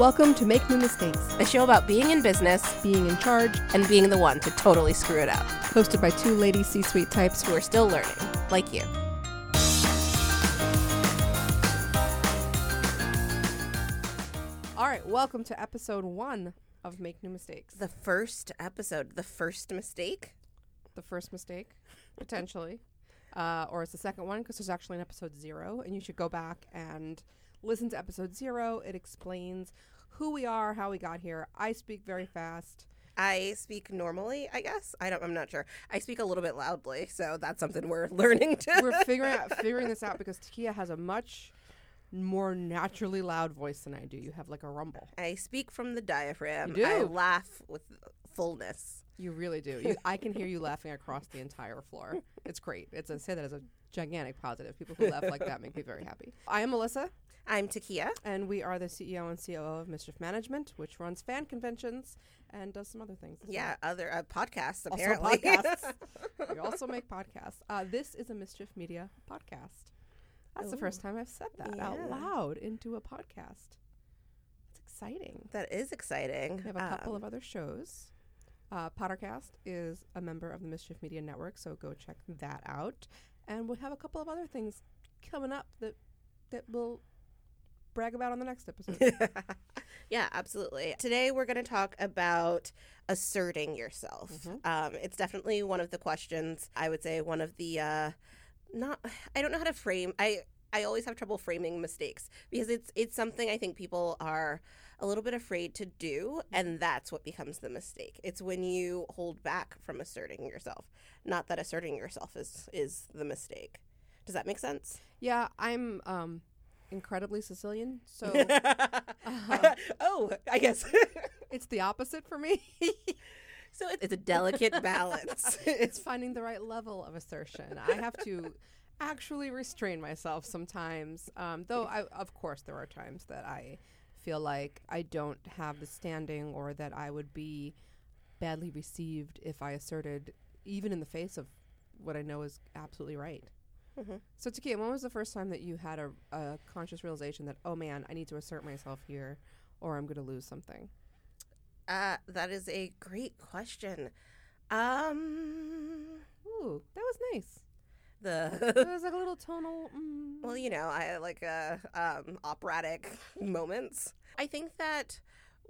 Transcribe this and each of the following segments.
Welcome to Make New Mistakes, a show about being in business being in charge, and being the one to totally screw it up, hosted by two lady C suite types who are still learning, like you. All right, welcome to episode one of Make New Mistakes. The first episode, the first mistake. The first mistake, potentially. Uh, or it's the second one because there's actually an episode zero, and you should go back and listen to episode zero. It explains who we are, how we got here. I speak very fast. I speak normally, I guess. I don't. I'm not sure. I speak a little bit loudly, so that's something we're learning to. We're figuring out figuring this out because Takia has a much more naturally loud voice than I do. You have like a rumble. I speak from the diaphragm. You do. I laugh with fullness. You really do. You, I can hear you laughing across the entire floor. It's great. It's a say that as a gigantic positive. People who laugh like that make me very happy. I am Melissa. I'm Takia. And we are the CEO and COO of Mischief Management, which runs fan conventions and does some other things. Yeah, well. other uh, podcasts, also apparently. podcasts. we also make podcasts. Uh, this is a Mischief Media podcast. That's Ooh. the first time I've said that yeah. out loud into a podcast. It's exciting. That is exciting. We have a couple um, of other shows. Uh, Pottercast is a member of the Mischief Media Network, so go check that out. And we'll have a couple of other things coming up that that will brag about on the next episode. yeah, absolutely. Today we're going to talk about asserting yourself. Mm-hmm. Um, it's definitely one of the questions. I would say one of the uh, not. I don't know how to frame. I I always have trouble framing mistakes because it's it's something I think people are a little bit afraid to do and that's what becomes the mistake. It's when you hold back from asserting yourself. Not that asserting yourself is is the mistake. Does that make sense? Yeah, I'm um incredibly Sicilian, so uh, oh, I guess it's the opposite for me. so it's a delicate balance. it's finding the right level of assertion. I have to actually restrain myself sometimes. Um, though, I, of course, there are times that I feel like I don't have the standing or that I would be badly received if I asserted, even in the face of what I know is absolutely right. Mm-hmm. So, Takia, when was the first time that you had a, a conscious realization that, oh man, I need to assert myself here or I'm going to lose something? Uh, that is a great question. Um, Ooh, that was nice. The it was like a little tonal. Mm. Well, you know, I like uh, um, operatic moments. I think that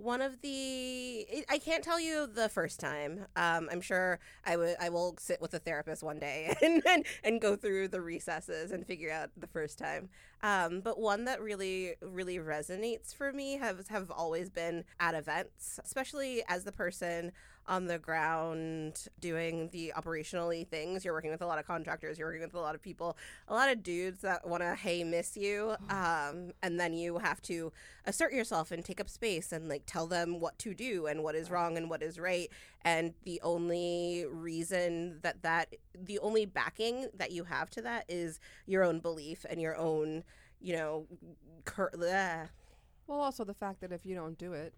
one of the I can't tell you the first time. Um, I'm sure I would I will sit with a therapist one day and, and and go through the recesses and figure out the first time. Um, but one that really really resonates for me have have always been at events, especially as the person on the ground doing the operationally things. You're working with a lot of contractors, you're working with a lot of people, a lot of dudes that want to, hey, miss you. Um, and then you have to assert yourself and take up space and like tell them what to do and what is wrong and what is right. And the only reason that that, the only backing that you have to that is your own belief and your own, you know, cur- well, also the fact that if you don't do it,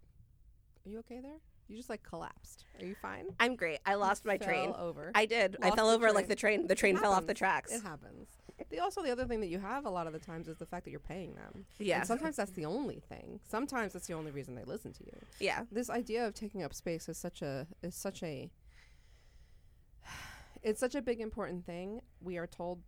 are you okay there? You just like collapsed. Are you fine? I'm great. I lost you my train. Over. I did. Lost I fell over train. like the train. The train fell off the tracks. It happens. The, also, the other thing that you have a lot of the times is the fact that you're paying them. Yeah. And sometimes that's the only thing. Sometimes that's the only reason they listen to you. Yeah. This idea of taking up space is such a is such a it's such a big important thing. We are told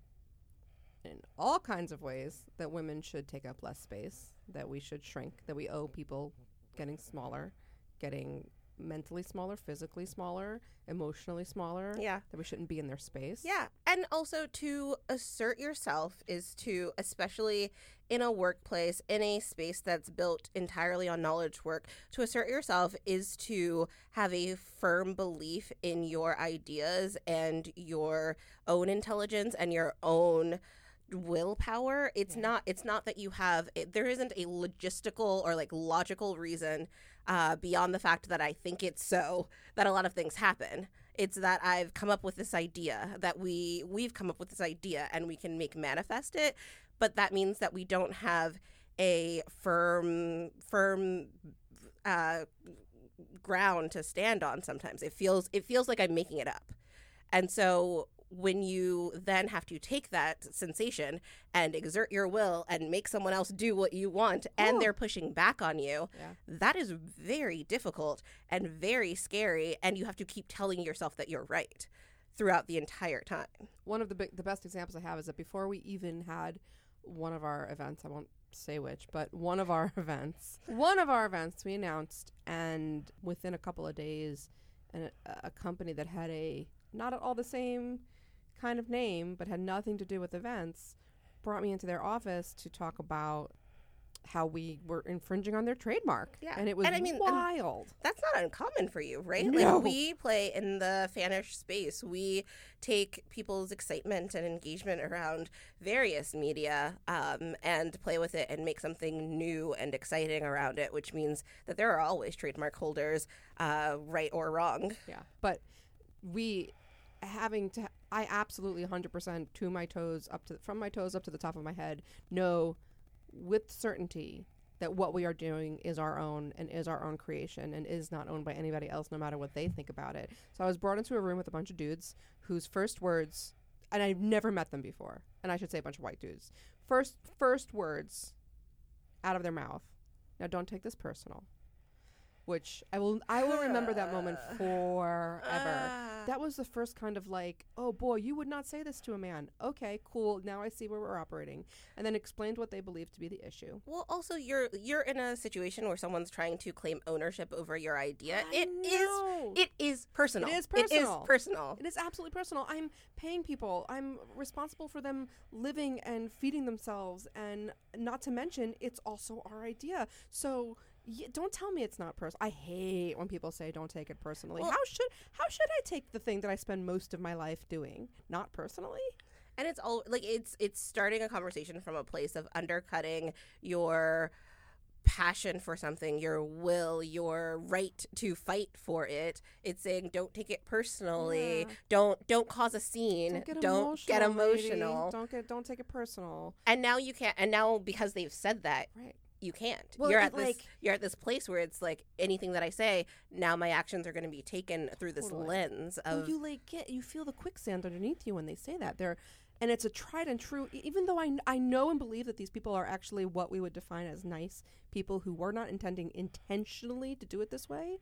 in all kinds of ways that women should take up less space, that we should shrink, that we owe people getting smaller, getting mentally smaller, physically smaller, emotionally smaller. Yeah. That we shouldn't be in their space. Yeah. And also to assert yourself is to, especially in a workplace, in a space that's built entirely on knowledge work, to assert yourself is to have a firm belief in your ideas and your own intelligence and your own willpower it's yeah. not it's not that you have it, there isn't a logistical or like logical reason uh, beyond the fact that I think it's so that a lot of things happen. It's that I've come up with this idea that we we've come up with this idea and we can make manifest it, but that means that we don't have a firm firm uh, ground to stand on. Sometimes it feels it feels like I'm making it up, and so when you then have to take that sensation and exert your will and make someone else do what you want and Ooh. they're pushing back on you, Yeah. that is very difficult and very scary. And you have to keep telling yourself that you're right throughout the entire time. One of the big, the best examples I have is that before we even had one of our events, I won't say which, but one of our events, one of our events, we announced, and within a couple of days, an, a company that had a not at all the same kind of name, but had nothing to do with events, brought me into their office to talk about how we were infringing on their trademark. Yeah. and it was And I mean, wild. That's not uncommon for you, right? No. Like we play in the fanish space. We take people's excitement and engagement around various media um, and play with it and make something new and exciting around it, which means that there are always trademark holders, uh, right or wrong. Yeah. But we having to I absolutely 100% to my toes up to from my toes up to the top of my head know with certainty that what we are doing is our own and is our own creation and is not owned by anybody else no matter what they think about it. So I was brought into a room with a bunch of dudes whose first words and I've never met them before. And I should say a bunch of white dudes. First first words out of their mouth. Now don't take this personal. Which I will I will remember that moment forever. Ah. That was the first kind of like, oh boy, you would not say this to a man. Okay, cool. Now I see where we're operating. And then explained what they believed to be the issue. Well, also you're you're in a situation where someone's trying to claim ownership over your idea. I It is know. it is personal. It is It is personal. personal. It is absolutely personal. I'm paying people. I'm responsible for them living and feeding themselves. And not to mention, it's also our idea. So y- don't tell me it's not personal. I hate when people say don't take it personally. Well- how should how should I take the thing that I spend most of my life doing? Not personally? and it's all like it's it's starting a conversation from a place of undercutting your passion for something your will your right to fight for it it's saying don't take it personally Yeah. don't don't cause a scene Don't get don't emotional, lady. emotional Don't get don't take it personal. and now you can't and now because they've said that Right. You can't Well, you're at this like- you're at this place where it's like anything that i say now my actions are going to be taken through this Totally. lens Well, of you like get you feel the quicksand underneath you when they say that. They're and it's a tried and true. Even though I, I know and believe that these people are actually what we would define as nice people who were not intending intentionally to do it this way,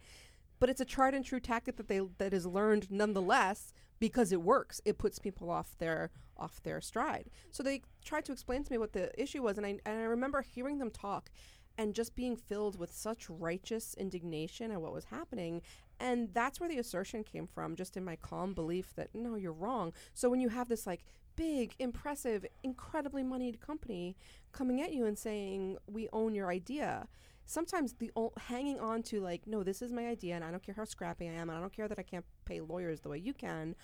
but it's a tried and true tactic that they that is learned nonetheless because it works. It puts people off their off their stride. So they tried to explain to me what the issue was, and I and I remember hearing them talk. And just being filled with such righteous indignation at what was happening, and that's where the assertion came from, just in my calm belief that no, you're wrong. So when you have this like big, impressive, incredibly moneyed company coming at you and saying, we own your idea, sometimes the o- hanging on to like, no, this is my idea and I don't care how scrappy I am and I don't care that I can't pay lawyers the way you can.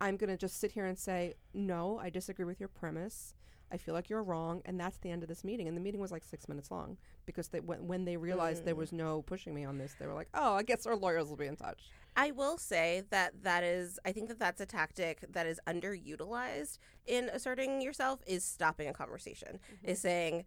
I'm going to just sit here and say, no, I disagree with your premise. I feel like you're wrong, and that's the end of this meeting. And the meeting was like six minutes long because they, when, when they realized there was mm. no pushing me on this, they were like, "Oh, I guess our lawyers will be in touch." I will say that that is, I think that that's a tactic that is underutilized in asserting yourself is stopping a conversation, is mm-hmm. saying,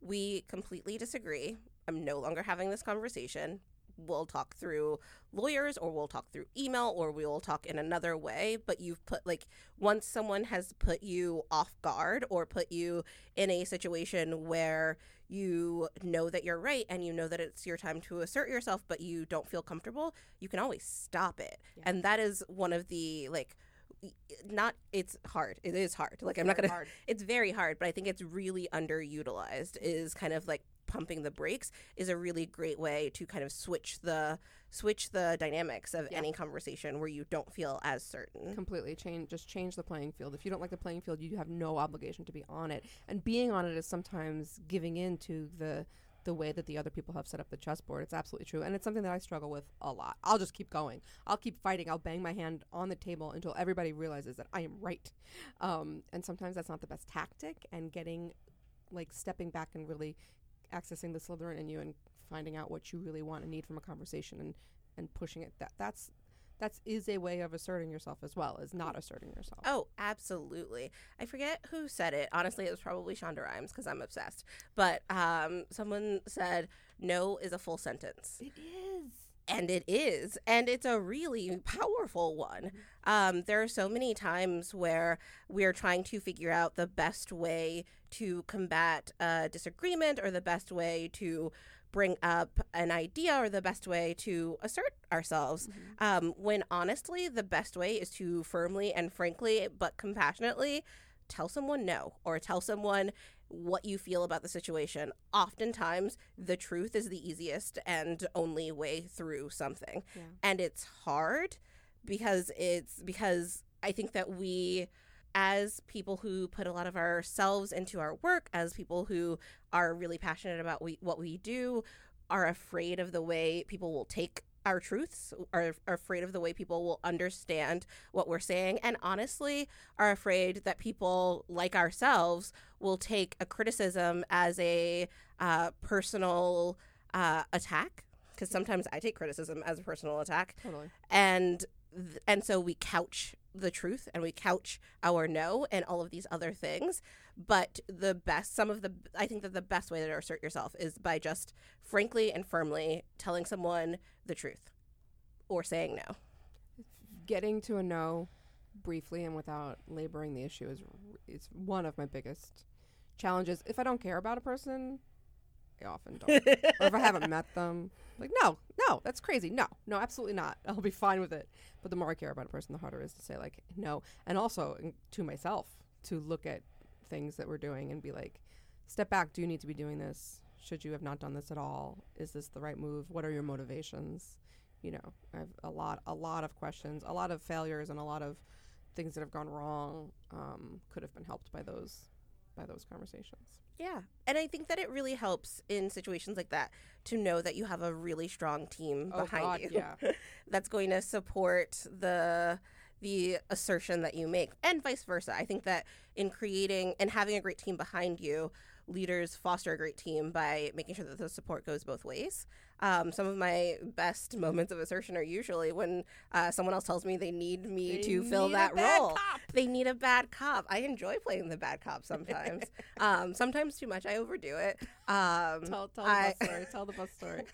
we completely disagree. I'm no longer having this conversation. We'll talk through lawyers or we'll talk through email or we will talk in another way. But you've put, like, once someone has put you off guard or put you in a situation where you know that you're right and you know that it's your time to assert yourself, but you don't feel comfortable, you can always stop it. Yeah. And that is one of the, like, not it's hard it is hard like i'm not gonna hard. it's very hard but i think it's really underutilized is kind of like pumping the brakes is a really great way to kind of switch the switch the dynamics of Yeah. any conversation where you don't feel as certain. Completely change just change the playing field. If you don't like the playing field you have no obligation to be on it. And being on it is sometimes giving in to the the way that the other people have set up the chessboard. It's absolutely true. And it's something that i struggle with a lot. I'll just keep going. I'll keep fighting. I'll bang my hand on the table until everybody realizes that i am right. Um, and sometimes that's not the best tactic and getting like stepping back and really accessing the slytherin in you and finding out what you really want and need from a conversation and and pushing it that that's that's is a way of asserting yourself as well as not asserting yourself. Oh, absolutely. I forget who said it. Honestly, it was probably Shonda Rhimes because I'm obsessed. But um, someone said, no is a full sentence. It is. And it is and it's a really powerful one. Um, there are so many times where we're trying to figure out the best way to combat a disagreement or the best way to bring up an idea or the best way to assert ourselves. Um, when honestly the best way is to firmly and frankly but compassionately tell someone no or tell someone what you feel about the situation. Oftentimes, the truth is the easiest and only way through something. Yeah. And it's hard because it's because I think that we as people who put a lot of ourselves into our work, as people who are really passionate about we, what we do, are afraid of the way people will take our truths, are, are afraid of the way people will understand what we're saying, and honestly, are afraid that people like ourselves will take a criticism as a uh, personal uh, attack. Because sometimes I take criticism as a personal attack, Totally. and and so we couch the truth and we couch our no and all of these other things but the best some of the i think that the best way to assert yourself is by just frankly and firmly telling someone the truth or saying no Getting to a no briefly and without laboring the issue is is one of my biggest challenges. If I don't care about a person, I often don't. or if I haven't met them, like no, no, that's crazy. No, no, absolutely not. I'll be fine with it. But the more I care about a person, the harder it is to say like no, and also in- to myself to look at things that we're doing and be like, step back. Do you need to be doing this? Should you have not done this at all? Is this the right move? What are your motivations? You know, I have a lot, a lot of questions, a lot of failures, and a lot of things that have gone wrong um, could have been helped by those, by those conversations. yeah and i think that it really helps in situations like that to know that you have a really strong team Oh, behind God, you yeah. that's going to support the the assertion that you make and vice versa i think that in creating and having a great team behind you leaders foster a great team by making sure that the support goes both ways um, some of my best moments of assertion are usually when uh, someone else tells me they need me They to fill need a that bad role cop. they need a bad cop i enjoy playing the bad cop sometimes um, sometimes too much i overdo it um, Tell, tell I- the bus story. Tell the bus story.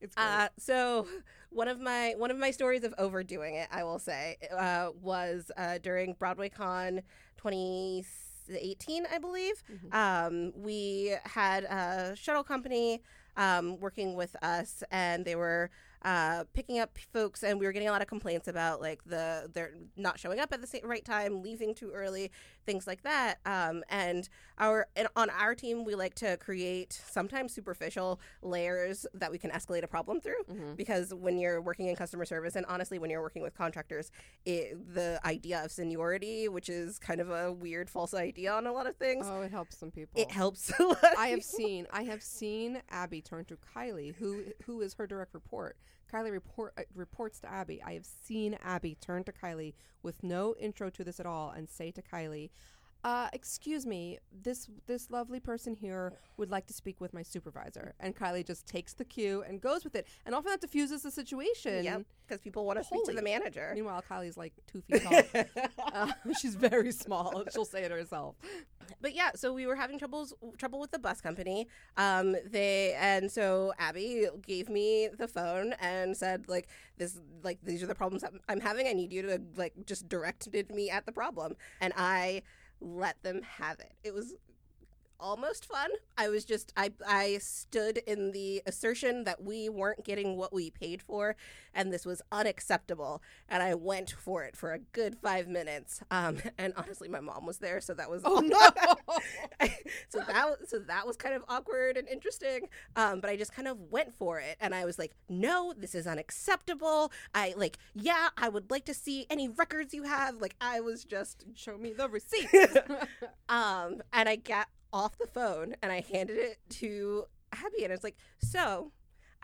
It's great. uh, so one of my one of my stories of overdoing it, I will say, uh, was uh, during BroadwayCon 2018, I believe. Um, we had a shuttle company um, working with us, and they were uh, picking up folks, and we were getting a lot of complaints about like the they're not showing up at the right time, leaving too early, things like that. Um, and our and on our team, we like to create sometimes superficial layers that we can escalate a problem through. Mhm. Because when you're working in customer service, and honestly, when you're working with contractors, it, the idea of seniority, which is kind of a weird false idea on a lot of things, Oh, it helps some people. it helps a lot. I have seen I have seen Abby turn to Kylie, who who is her direct report. Kylie report uh, reports to Abby. I have seen Abby turn to Kylie with no intro to this at all and say to Kylie, uh, "Excuse me, this this lovely person here would like to speak with my supervisor." And Kylie just takes the cue and goes with it, and often that diffuses the situation. Yep, because people want to speak to the manager. Meanwhile, Kylie's like two feet tall. uh, she's very small. She'll say it herself. but yeah, so we were having troubles trouble with the bus company. Um, they and so Abby gave me the phone and said like this like these are the problems that I'm having. I need you to like just directed me at the problem, and I let them have it. It was almost fun. I was just I I stood in the assertion that we weren't getting what we paid for and this was unacceptable and I went for it for a good 5 minutes. Um and honestly my mom was there so that was Oh no! so that was, so that was kind of awkward and interesting. Um, but I just kind of went for it, and I was like, "No, this is unacceptable." I like, yeah, I would like to see any records you have. Like, I was just, Show me the receipt. um, and I got off the phone and I handed it to Abby, and I was like, "So."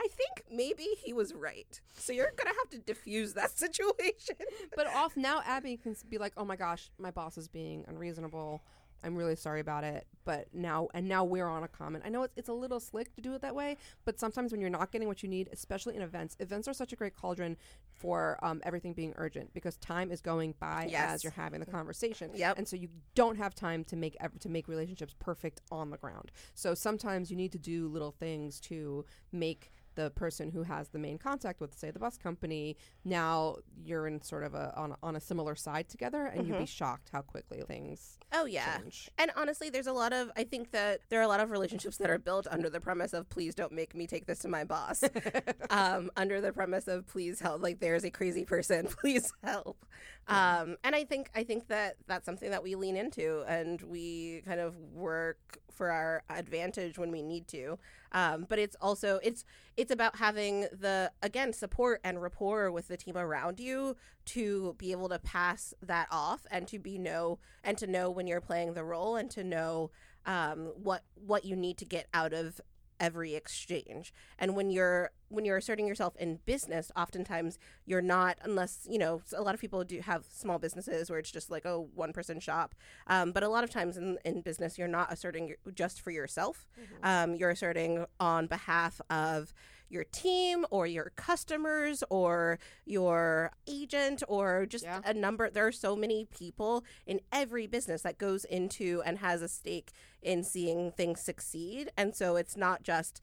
I think maybe he was right. So you're gonna have to diffuse that situation. But off now, Abby can be like, "Oh my gosh, my boss is being unreasonable. I'm really sorry about it." But now, and now we're on a comment. I know it's it's a little slick to do it that way, but sometimes when you're not getting what you need, especially in events, events are such a great cauldron for um, everything being urgent because time is going by Yes. as you're having the conversation. Yep. And so you don't have time to make ev- to make relationships perfect on the ground. So sometimes you need to do little things to make the person who has the main contact with, say, the bus company, now you're in sort of a on, on a similar side together, and you'd be shocked how quickly things Oh yeah. change. And honestly, there's a lot of I think that there are a lot of relationships that are built under the premise of please don't make me take this to my boss. um, under the premise of please help like there's a crazy person, please help. Um, and I think I think that that's something that we lean into and we kind of work for our advantage when we need to. Um, but it's also it's it's about having the again support and rapport with the team around you to be able to pass that off and to be know and to know when you're playing the role and to know um, what what you need to get out of every exchange. And when you're when you're asserting yourself in business oftentimes you're not unless you know a lot of people do have small businesses where it's just like oh one person shop. Um, but a lot of times in, in business you're not asserting just for yourself. Um, you're asserting on behalf of your team or your customers or your agent or just Yeah. a number there are so many people in every business that goes into and has a stake in seeing things succeed. And so it's not just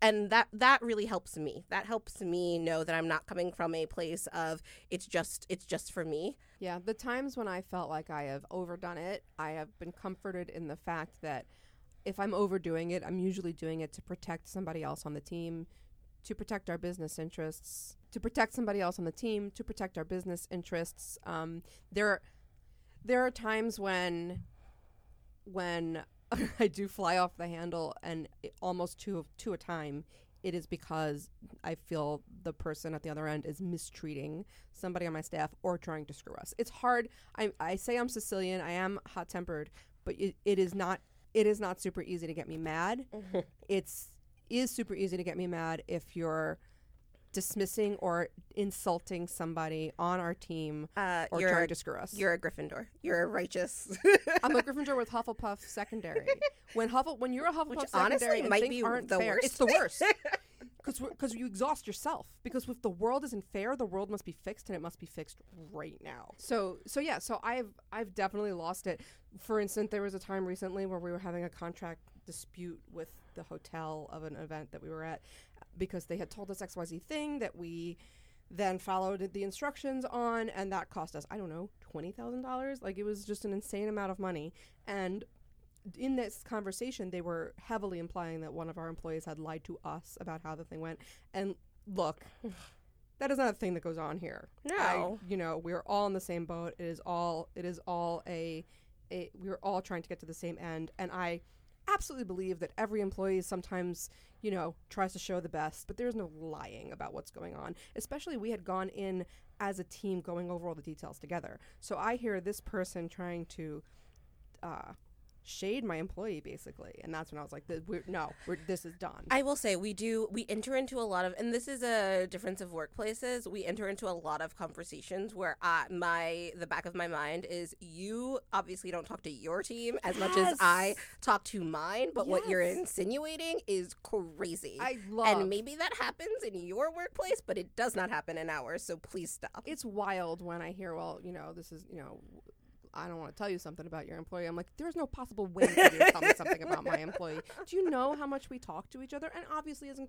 and that that really helps me. That helps me know that i'm not coming from a place of it's just it's just for me. Yeah, the times when I felt like I have overdone it, I have been comforted in the fact that if I'm overdoing it, I'm usually doing it to protect somebody else on the team, to protect our business interests, to protect somebody else on the team, to protect our business interests. Um, there, there are times when, when I do fly off the handle, and it, almost to to a time, it is because I feel the person at the other end is mistreating somebody on my staff or trying to screw us. It's hard. I, I say I'm Sicilian. I am hot tempered, but it, it is not. It is not super easy to get me mad. it's is super easy to get me mad if you're dismissing or insulting somebody on our team uh, or you're trying to screw us. you're a gryffindor you're a righteous I'm a Gryffindor with Hufflepuff secondary. When Huffle, when you're a Hufflepuff Which secondary, honestly might be aren't the fair, worst. It's the worst. Because because you exhaust yourself. Because if the world isn't fair, the world must be fixed, and it must be fixed right now. So so yeah. So I've I've definitely lost it. For instance, there was a time recently where we were having a contract dispute with the hotel of an event that we were at because they had told us X Y Z thing that we then followed the instructions on, and that cost us I don't know twenty thousand dollars. Like it was just an insane amount of money, and in this conversation, they were heavily implying that one of our employees had lied to us about how the thing went. And look, that is not a thing that goes on here. I- No. you know, we're all in the same boat. It is all. It is all a. a we're all trying to get to the same end, and I absolutely believe that every employee sometimes you know tries to show the best but there's no lying about what's going on especially we had gone in as a team going over all the details together. So i hear this person trying to uh, shade my employee basically and that's when i was like "Th- we're, no we're, this is done I will say we do we enter into a lot of and this is a difference of workplaces. We enter into a lot of conversations where I, my the back of my mind is you obviously don't talk to your team as much as I talk to mine, but what you're insinuating is crazy. i love and maybe that happens in your workplace, but it does not happen in ours. So please stop. it's wild when I hear, well, you know, this is, you know, I don't want to tell you something about your employee. I'm like, there's no possible way for you to tell me something about my employee. Do you know how much we talk to each other? And obviously, as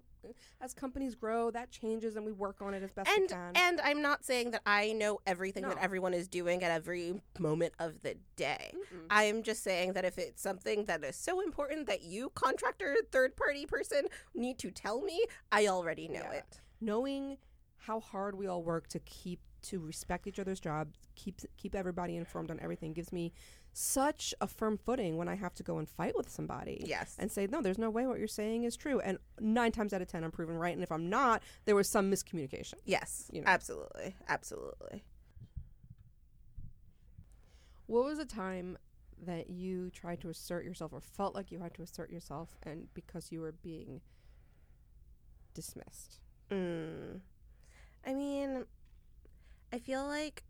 as companies grow, that changes, and we work on it as best we can. and I'm not saying that I know everything that everyone is doing at every moment of the day. Mm-mm. I am just saying that if it's something that is so important that you, contractor, third party person, need to tell me, I already know Yeah. it. knowing how hard we all work to keep to respect each other's jobs, keep keep everybody informed on everything, gives me such a firm footing when I have to go and fight with somebody. Yes. and say, no, there's no way what you're saying is true. And nine times out of ten, I'm proven right. And if I'm not, there was some miscommunication. yes. You know. Absolutely. Absolutely. What was a time that you tried to assert yourself or felt like you had to assert yourself and because you were being dismissed? Mm. I mean, I feel like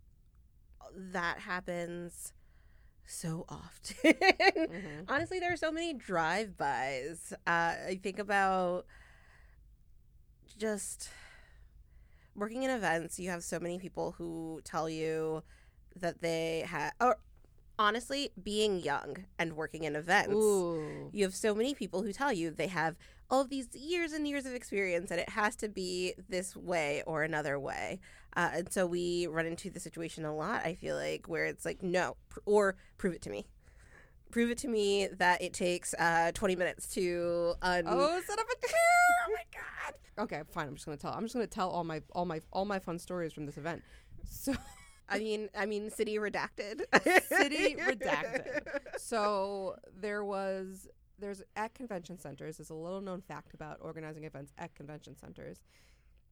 that happens so often. Mhm. Honestly, there are so many drive-bys. Uh, I think about just working in events. You have so many people who tell you that they have, or honestly, being young and working in events. Ooh. You have so many people who tell you they have all of these years and years of experience and it has to be this way or another way. Uh, and so we run into the situation a lot, I feel like, where it's like, no, pr- or prove it to me. Prove it to me that it takes uh, 20 minutes to un- Oh, set up a chair! Oh my god. Okay, fine. I'm just gonna tell. I'm just gonna tell all my all my all my fun stories from this event. So, I mean, I mean, city redacted. city redacted. So there was there's at convention centers. There's a little known fact about organizing events at convention centers.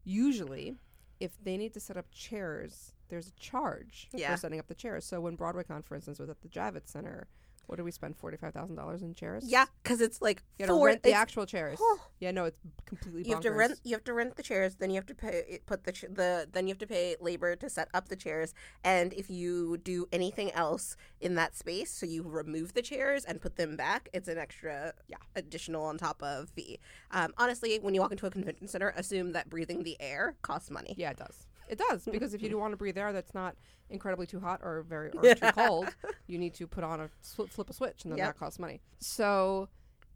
Usually, if they need to set up chairs, there's a charge Yeah. for setting up the chairs. So when BroadwayCon, for instance, was at the Javits Center, what do we spend forty five thousand dollars in chairs? yeah, because it's like You had to rent the actual chairs. yeah, no, it's completely. you have to rent. You have to rent the chairs. Then you have to pay. Put the the. Then you have to pay labor to set up the chairs. And if you do anything else in that space, so you remove the chairs and put them back, it's an extra Yeah. additional on top of fee. Um, honestly, when you walk into a convention center, assume that breathing the air costs money. Yeah, it does. It does because if you do want to breathe air that's not incredibly too hot or very or too cold, you need to put on a flip a switch, and then Yep. that costs money. So,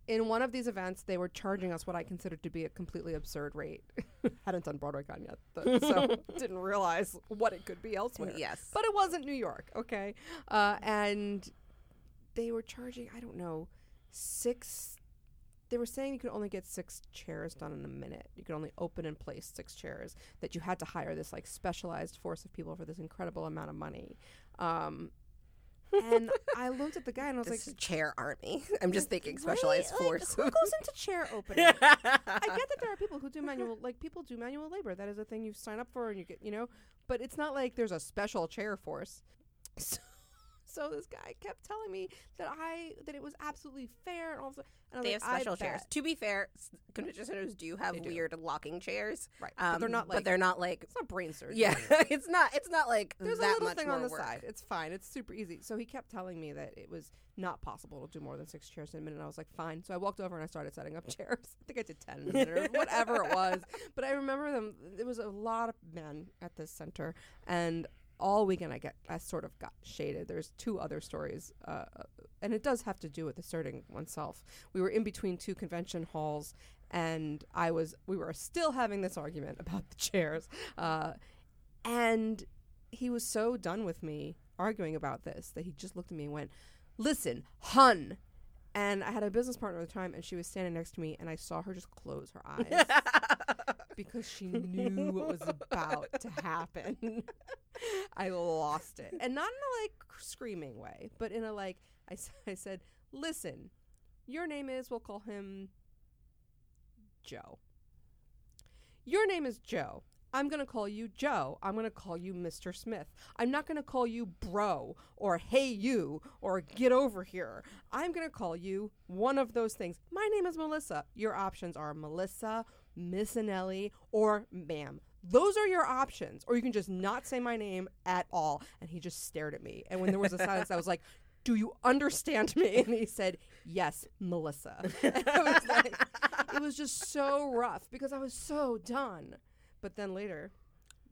in one of these events, they were charging us what I considered to be a completely absurd rate. Hadn't done Broadway BroadwayCon yet, th- so didn't realize what it could be elsewhere. Yes. but it wasn't New York, okay? Uh, and they were charging, I don't know, six. They were saying you could only get six chairs done in a minute. You could only open and place six chairs. That you had to hire this like specialized force of people for this incredible amount of money. Um, and I looked at the guy and I was this like, chair army. I'm just thinking specialized "Right? Like, force. who goes into chair opening? I get that there are people who do manual, like people do manual labor. That is a thing you sign up for, and you get, you know. But it's not like there's a special chair force. So, so this guy kept telling me that I that it was absolutely fair, and all of, and I was They like, have special chairs. To be fair, convention centers do have do. weird locking chairs. right? Um, but they're not like But they're not like. it's not brain surgery. Yeah, it's not. It's not like There's that a little much thing on the work. side. It's fine. It's super easy. So he kept telling me that it was not possible to do more than six chairs in a minute. And I was like, fine. So I walked over and I started setting up chairs. I think I did 10 in a minute or whatever it was. But I remember them. There was a lot of men at this center. And all weekend I get I sort of got shaded. There's two other stories, uh, and it does have to do with asserting oneself. We were in between two convention halls, and I was we were still having this argument about the chairs, uh, and he was so done with me arguing about this that he just looked at me and went, "Listen, hun." And I had a business partner at the time, and she was standing next to me, and I saw her just close her eyes because she knew what was about to happen. I lost it, and not in a like screaming way, but in a like I said, "Listen, your name is we'll call him Joe. Your name is Joe. I'm going to call you Joe. I'm going to call you Mr. Smith. I'm not going to call you bro or hey you or get over here. I'm going to call you one of those things. My name is Melissa. Your options are Melissa, Miss Anelli, or ma'am. Those are your options. Or you can just not say my name at all. And he just stared at me. And when there was a silence, I was like, do you understand me? And he said, yes, Melissa. Was like, it was just so rough because I was so done. But then later,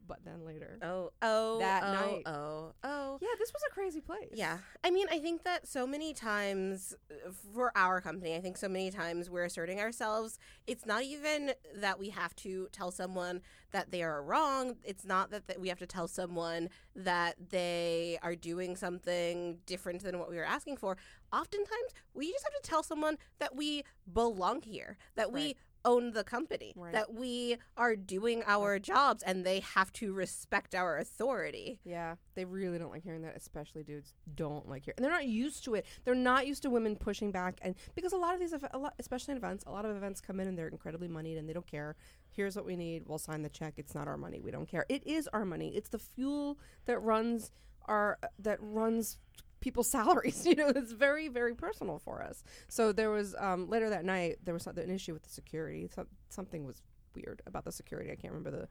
but then later. Oh, oh, That oh, night. Oh, oh. Yeah, this was a crazy place. Yeah. I mean, I think that so many times uh, for our company, I think so many times we're asserting ourselves. It's not even that we have to tell someone that they are wrong. It's not that, that we have to tell someone that they are doing something different than what we were asking for. Oftentimes, we just have to tell someone that we belong here, that we Right. Own the company, Right. that we are doing our jobs and they have to respect our authority. Yeah, they really don't like hearing that, especially dudes don't like hearing. And they're not used to it. They're not used to women pushing back, and because a lot of these, a lot, especially in events, a lot of events come in and they're incredibly moneyed and they don't care. Here's what we need. We'll sign the check. It's not our money. We don't care. It is our money. It's the fuel that runs our that runs people's salaries. You know, it's very very personal for us. So there was um, later that night there was an issue with the security. Some, something was weird about the security. I can't remember the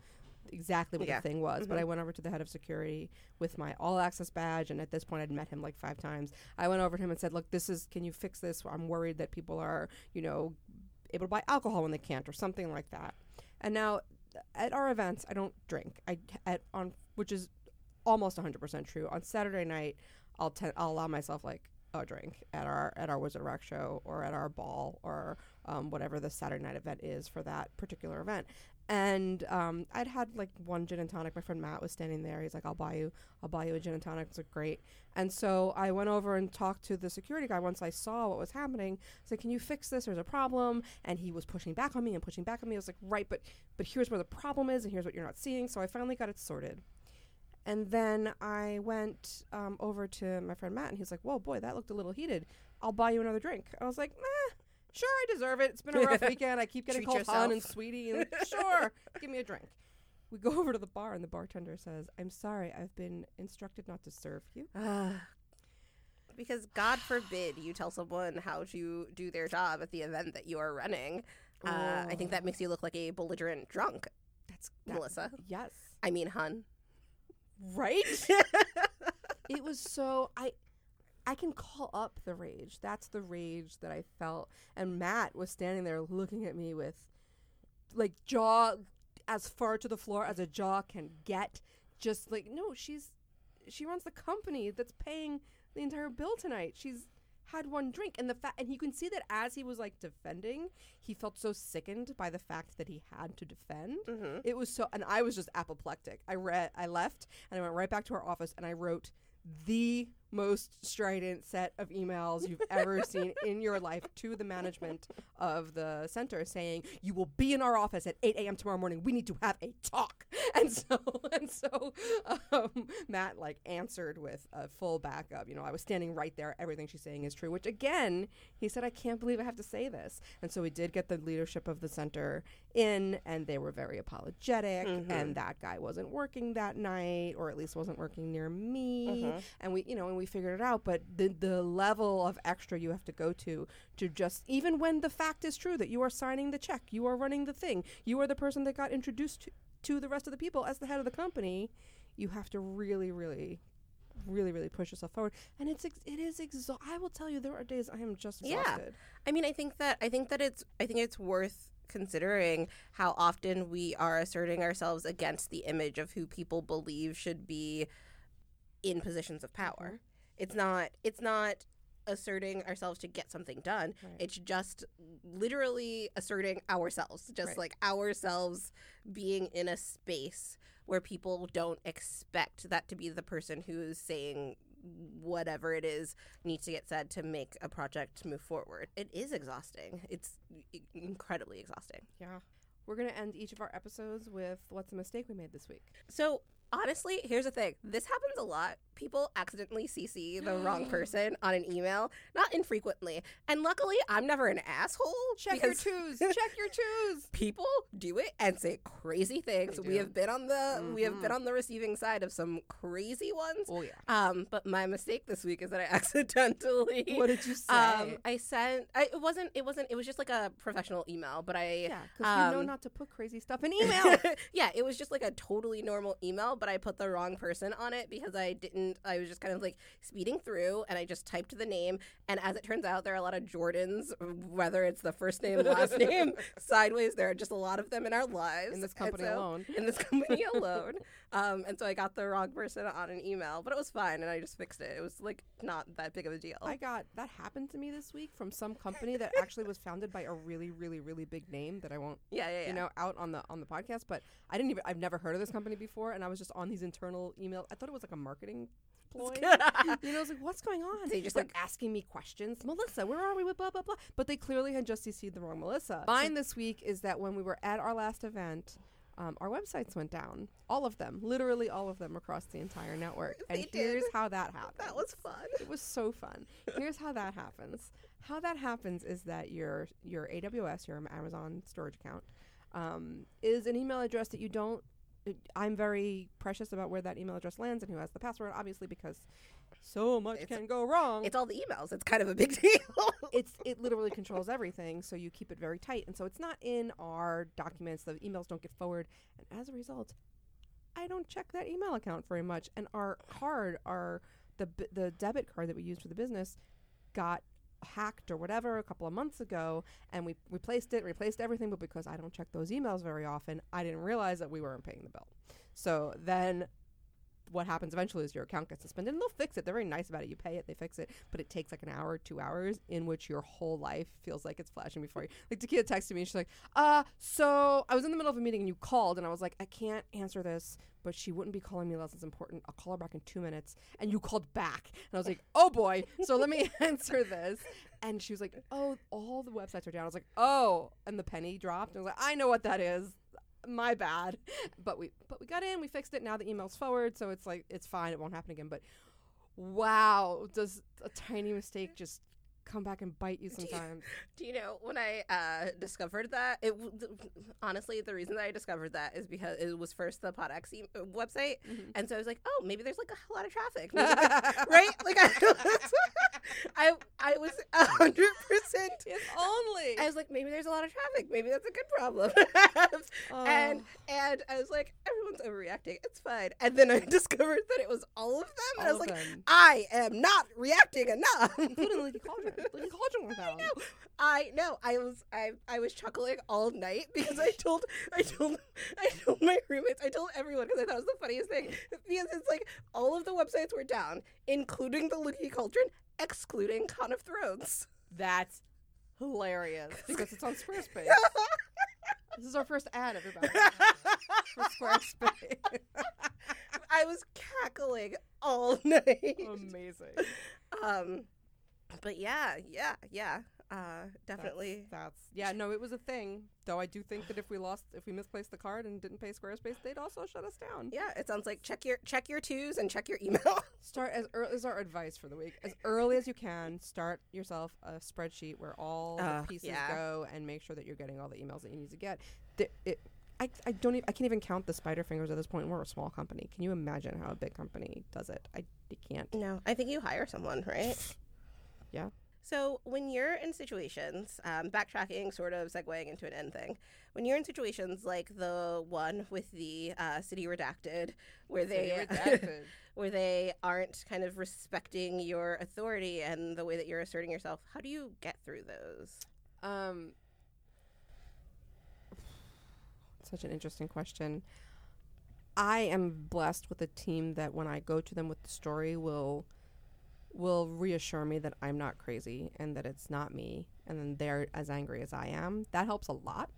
exactly what Yeah. the thing was, but I went over to the head of security with my all access badge, and at this point, I'd met him like five times. I went over to him and said, "Look, this is. Can you fix this? I'm worried that people are, you know, able to buy alcohol when they can't, or something like that." And now, at our events, I don't drink. I at on which is almost 100% true. On Saturday night, I'll te- I'll allow myself like a drink at our at our Wizard Rock show or at our ball or um, whatever the Saturday night event is for that particular event. And um, I'd had like one gin and tonic. My friend Matt was standing there. He's like, "I'll buy you, I'll buy you a gin and tonic." It's like great. And so I went over and talked to the security guy once I saw what was happening. I said, "Can you fix this? There's a problem." And he was pushing back on me and pushing back on me. I was like, "Right, but but here's where the problem is, and here's what you're not seeing." So I finally got it sorted. And then I went um, over to my friend Matt, and he's like, "Whoa, boy, that looked a little heated. I'll buy you another drink." I was like, "Nah, sure, I deserve it. It's been a rough weekend. I keep getting Treat called hun and sweetie. And sure, give me a drink." We go over to the bar, and the bartender says, "I'm sorry, I've been instructed not to serve you." because God forbid you tell someone how to do their job at the event that you are running. Uh, I think that makes you look like a belligerent drunk, That's that- Melissa. Yes, I mean, hun. Right. it was so I I can call up the rage. That's the rage that I felt. And Matt was standing there looking at me with like jaw as far to the floor as a jaw can get. Just like no, she's she runs the company that's paying the entire bill tonight. She's had one drink and the fact and you can see that as he was like defending, he felt so sickened by the fact that he had to defend. hmm It was so, and I was just apoplectic. I read, I left, and I went right back to our office, and I wrote the most strident set of emails you've ever seen in your life to the management of the center, saying, "You will be in our office at 8 a.m. tomorrow morning. We need to have a talk." And so, and so, um, Matt like answered with a full backup. You know, I was standing right there. Everything she's saying is true. Which again, he said, "I can't believe I have to say this." And so we did get the leadership of the center in, and they were very apologetic. And that guy wasn't working that night, or at least wasn't working near me. And we, you know, and we figured it out. But the the level of extra you have to go to to just even when the fact is true that you are signing the check, you are running the thing, you are the person that got introduced to, to the rest of the people as the head of the company, you have to really, really. Really, really push yourself forward, and it's ex- it is exhausting. I will tell you, there are days I am just Yeah. exhausted. I mean, I think that I think that it's I think it's worth considering how often we are asserting ourselves against the image of who people believe should be in positions of power. Mm-hmm. It's not it's not asserting ourselves to get something done. Right. It's just literally asserting ourselves, just Right. like ourselves being in a space where people don't expect that to be the person who's saying whatever it is needs to get said to make a project move forward. It is exhausting. It's incredibly exhausting. Yeah. We're going to end each of our episodes with what's a mistake we made this week. So, honestly, here's the thing. This happens a lot. People accidentally CC the wrong person on an email, not infrequently. And luckily, I'm never an asshole. Check your twos. Check your twos. People do it and say crazy things. We have been on the we have Mhm. been on the receiving side of some crazy ones. Oh yeah. Um, but my mistake this week is that I accidentally What did you say? Um, I sent. I, it wasn't. It wasn't. It was just like a professional email. But I. yeah, because you know um, not to put crazy stuff in email. yeah, it was just like a totally normal email, but I put the wrong person on it because I didn't. I was just kind of like speeding through, and I just typed the name. And as it turns out, there are a lot of Jordans, whether it's the first name, last name, sideways. There are just a lot of them in our lives in this company so- alone. In this company alone, um, and so I got the wrong person on an email, but it was fine, and I just fixed it. It was like not that big of a deal. I got that happened to me this week from some company that actually was founded by a really, really, really big name that I won't, yeah, yeah, yeah. you know, out on the on the podcast. But I didn't even I've never heard of this company before, and I was just on these internal emails. I thought it was like a marketing ploy. you know, I was like, what's going on? They just, like- asking me questions. Melissa, where are we with blah blah blah? But they clearly had just CC'd the wrong Melissa. Mine this week is that when we were at our last event. Um, our websites went down, all of them, literally all of them across the entire network. And They did. here's how that happened. that was fun. It was so fun. Here's how that happens. How that happens is that your your AWS, your Amazon storage account, um, is an email address that you don't. it- I'm very precious about where that email address lands and who has the password, obviously, because so much It's- can go wrong. It's all the emails. It's kind of a big deal. it's it literally controls everything, so you keep it very tight, and so it's not in our documents. The emails don't get forward, and as a result, I don't check that email account very much. And our card, our the the debit card that we used for the business, got hacked or whatever a couple of months ago, and we replaced it, replaced everything. But because I don't check those emails very often, I didn't realize that we weren't paying the bill. So then what happens eventually is your account gets suspended and they'll fix it. They're very nice about it. You pay it, they fix it, but it takes like an hour, two hours in which your whole life feels like it's flashing before you. Like Takia texted me and she's like, uh, so I was in the middle of a meeting and you called and I was like, I can't answer this, but she wouldn't be calling me unless it's important. I'll call her back in two minutes. And you called back. And I was like, oh boy. So let me answer this. And she was like, oh, all the websites are down. I was like, oh, and the penny dropped. I was like, I know what that is my bad. But we but we got in we fixed it. Now the email's forward so it's like it's fine. It won't happen again. But wow does a tiny mistake just come back and bite you sometimes Do you know when I uh, discovered that? It th- honestly, the reason that I discovered that is because it was first the PodX e- uh, website, Mhm. and so I was like, oh, maybe there's like a lot of traffic, right? Like I, I, I was a hundred percent. if only I was like, maybe there's a lot of traffic. Maybe that's a good problem. Oh. And and I was like, everyone's overreacting. It's fine. And then I discovered that it was all of them, and I was like, them. I am not reacting enough. including Leaky Cauldron. Leaky Cauldron was down. I know. I was I I was chuckling all night because I told I told I told my roommates. I told everyone because I thought it was the funniest thing. Because it's like all of the websites were down, including the Leaky Cauldron, excluding Con of Thrones. That's hilarious because it's on Squarespace. this is our first ad, everybody, for Squarespace. I was cackling all night. Amazing. Um, but yeah, yeah, yeah. Uh, definitely. That's, that's yeah. No, it was a thing. Though I do think that if we lost, if we misplaced the card and didn't pay Squarespace, they'd also shut us down. Yeah, it sounds like check your check your twos and check your email. Start as early as our advice for the week. As early as you can, start yourself a spreadsheet where all Oh, the pieces yeah. go, and make sure that you're getting all the emails that you need to get. It, I, I don't even, I can't even count the spider fingers at this point. We're a small company. Can you imagine how a big company does it? I, I can't. No, I think you hire someone, right? Yeah. So when you're in situations, um, backtracking, sort of segueing into an end thing, when you're in situations like the one with the uh, city redacted, where they where they aren't kind of respecting your authority and the way that you're asserting yourself, how do you get through those? Um, such an interesting question. I am blessed with a team that when I go to them with the story will will reassure me that I'm not crazy and that it's not me and then they're as angry as I am. That helps a lot.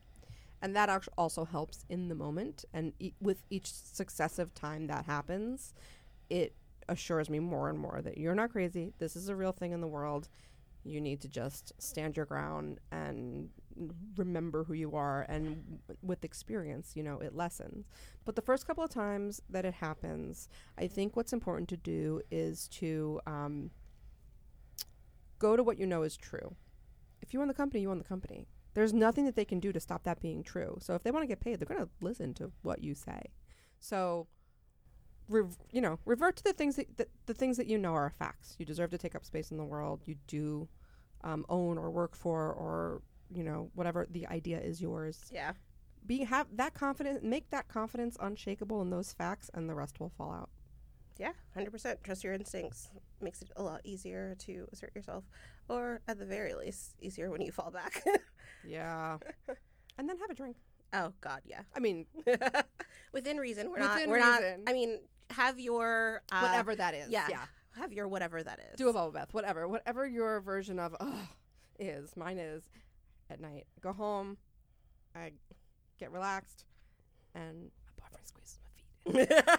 And that also helps in the moment and e- with each successive time that happens, it assures me more and more that you're not crazy. This is a real thing in the world. You need to just stand your ground and remember who you are. And with experience, you know, it lessens. But the first couple of times that it happens, I think what's important to do is to um, go to what you know is true. If you own the company, you own the company. There's nothing that they can do to stop that being true. So if they want to get paid, they're going to listen to what you say. So, rev- you know, revert to the things that, that the things that you know are facts. You deserve to take up space in the world. You do um, own or work for or you know whatever the idea is yours. Yeah. Be have that confidence. Make that confidence unshakable in those facts, and the rest will fall out. Yeah, 100%. Trust your instincts. Makes it a lot easier to assert yourself, or at the very least, easier when you fall back. Yeah. and then have a drink. oh, God, yeah. I mean, Within reason. We're not, we're not. I mean, have your, uh, whatever that is. yeah. Yeah. have your whatever that is. Do a bubble bath. Whatever. Whatever your version of ugh is. Mine is at night. Go home. I get relaxed, and my boyfriend squeezes my feet.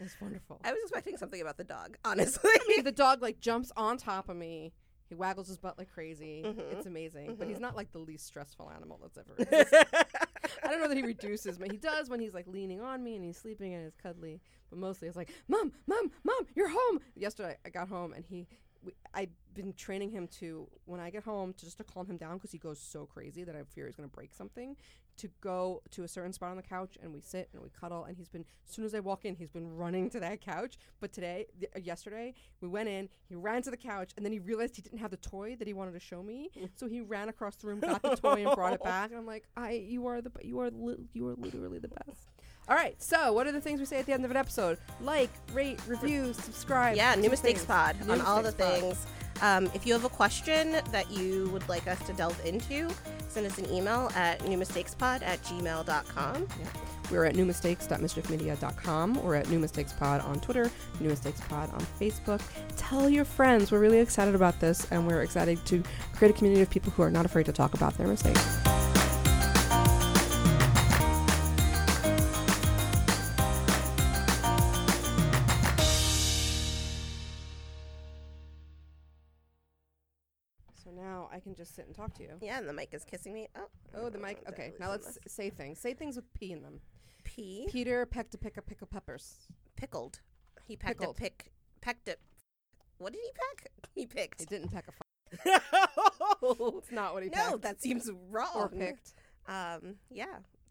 It's wonderful. I was expecting something about the dog, honestly. I mean, the dog like jumps on top of me. He waggles his butt like crazy. Mhm. It's amazing. But he's not like the least stressful animal that's ever. Mm-hmm. I don't know that he reduces, but he does when he's like leaning on me and he's sleeping and is cuddly. But mostly it's like, "Mom, mom, mom, you're home." Yesterday I got home and he, we, I've been training him to when I get home to just to calm him down because he goes so crazy that I fear he's gonna break something. To go to a certain spot on the couch and we sit and we cuddle and he's been as soon as I walk in he's been running to that couch. But today, th- uh, yesterday we went in, he ran to the couch and then he realized he didn't have the toy that he wanted to show me. So he ran across the room, got the toy, and brought it back. And I'm like, I, you are the, you are, li- you are literally the best. All right. So, what are the things we say at the end of an episode? Like, rate, review, subscribe. yeah, New Mistakes things. Pod New on all the Pod. things. Um, if you have a question that you would like us to delve into, send us an email at newmistakespod at gmail.com. We're at newmistakes.mischiefmedia.com. We're at New Mistakes Pod on Twitter, New Mistakes Pod on Facebook. Tell your friends. We're really excited about this, and we're excited to create a community of people who are not afraid to talk about their mistakes. Just sit and talk to you. Yeah, and the mic is kissing me. Oh, Oh, the mic. Okay, now let's mic? say things. Say things with P in them. P Peter pecked a pick a pickle peppers. pickled. He pecked Pickled. a pick. Pecked it. What did he peck? He picked. He didn't peck a. F- no, it's not what he pecked. that seems wrong. or picked. Um, yeah.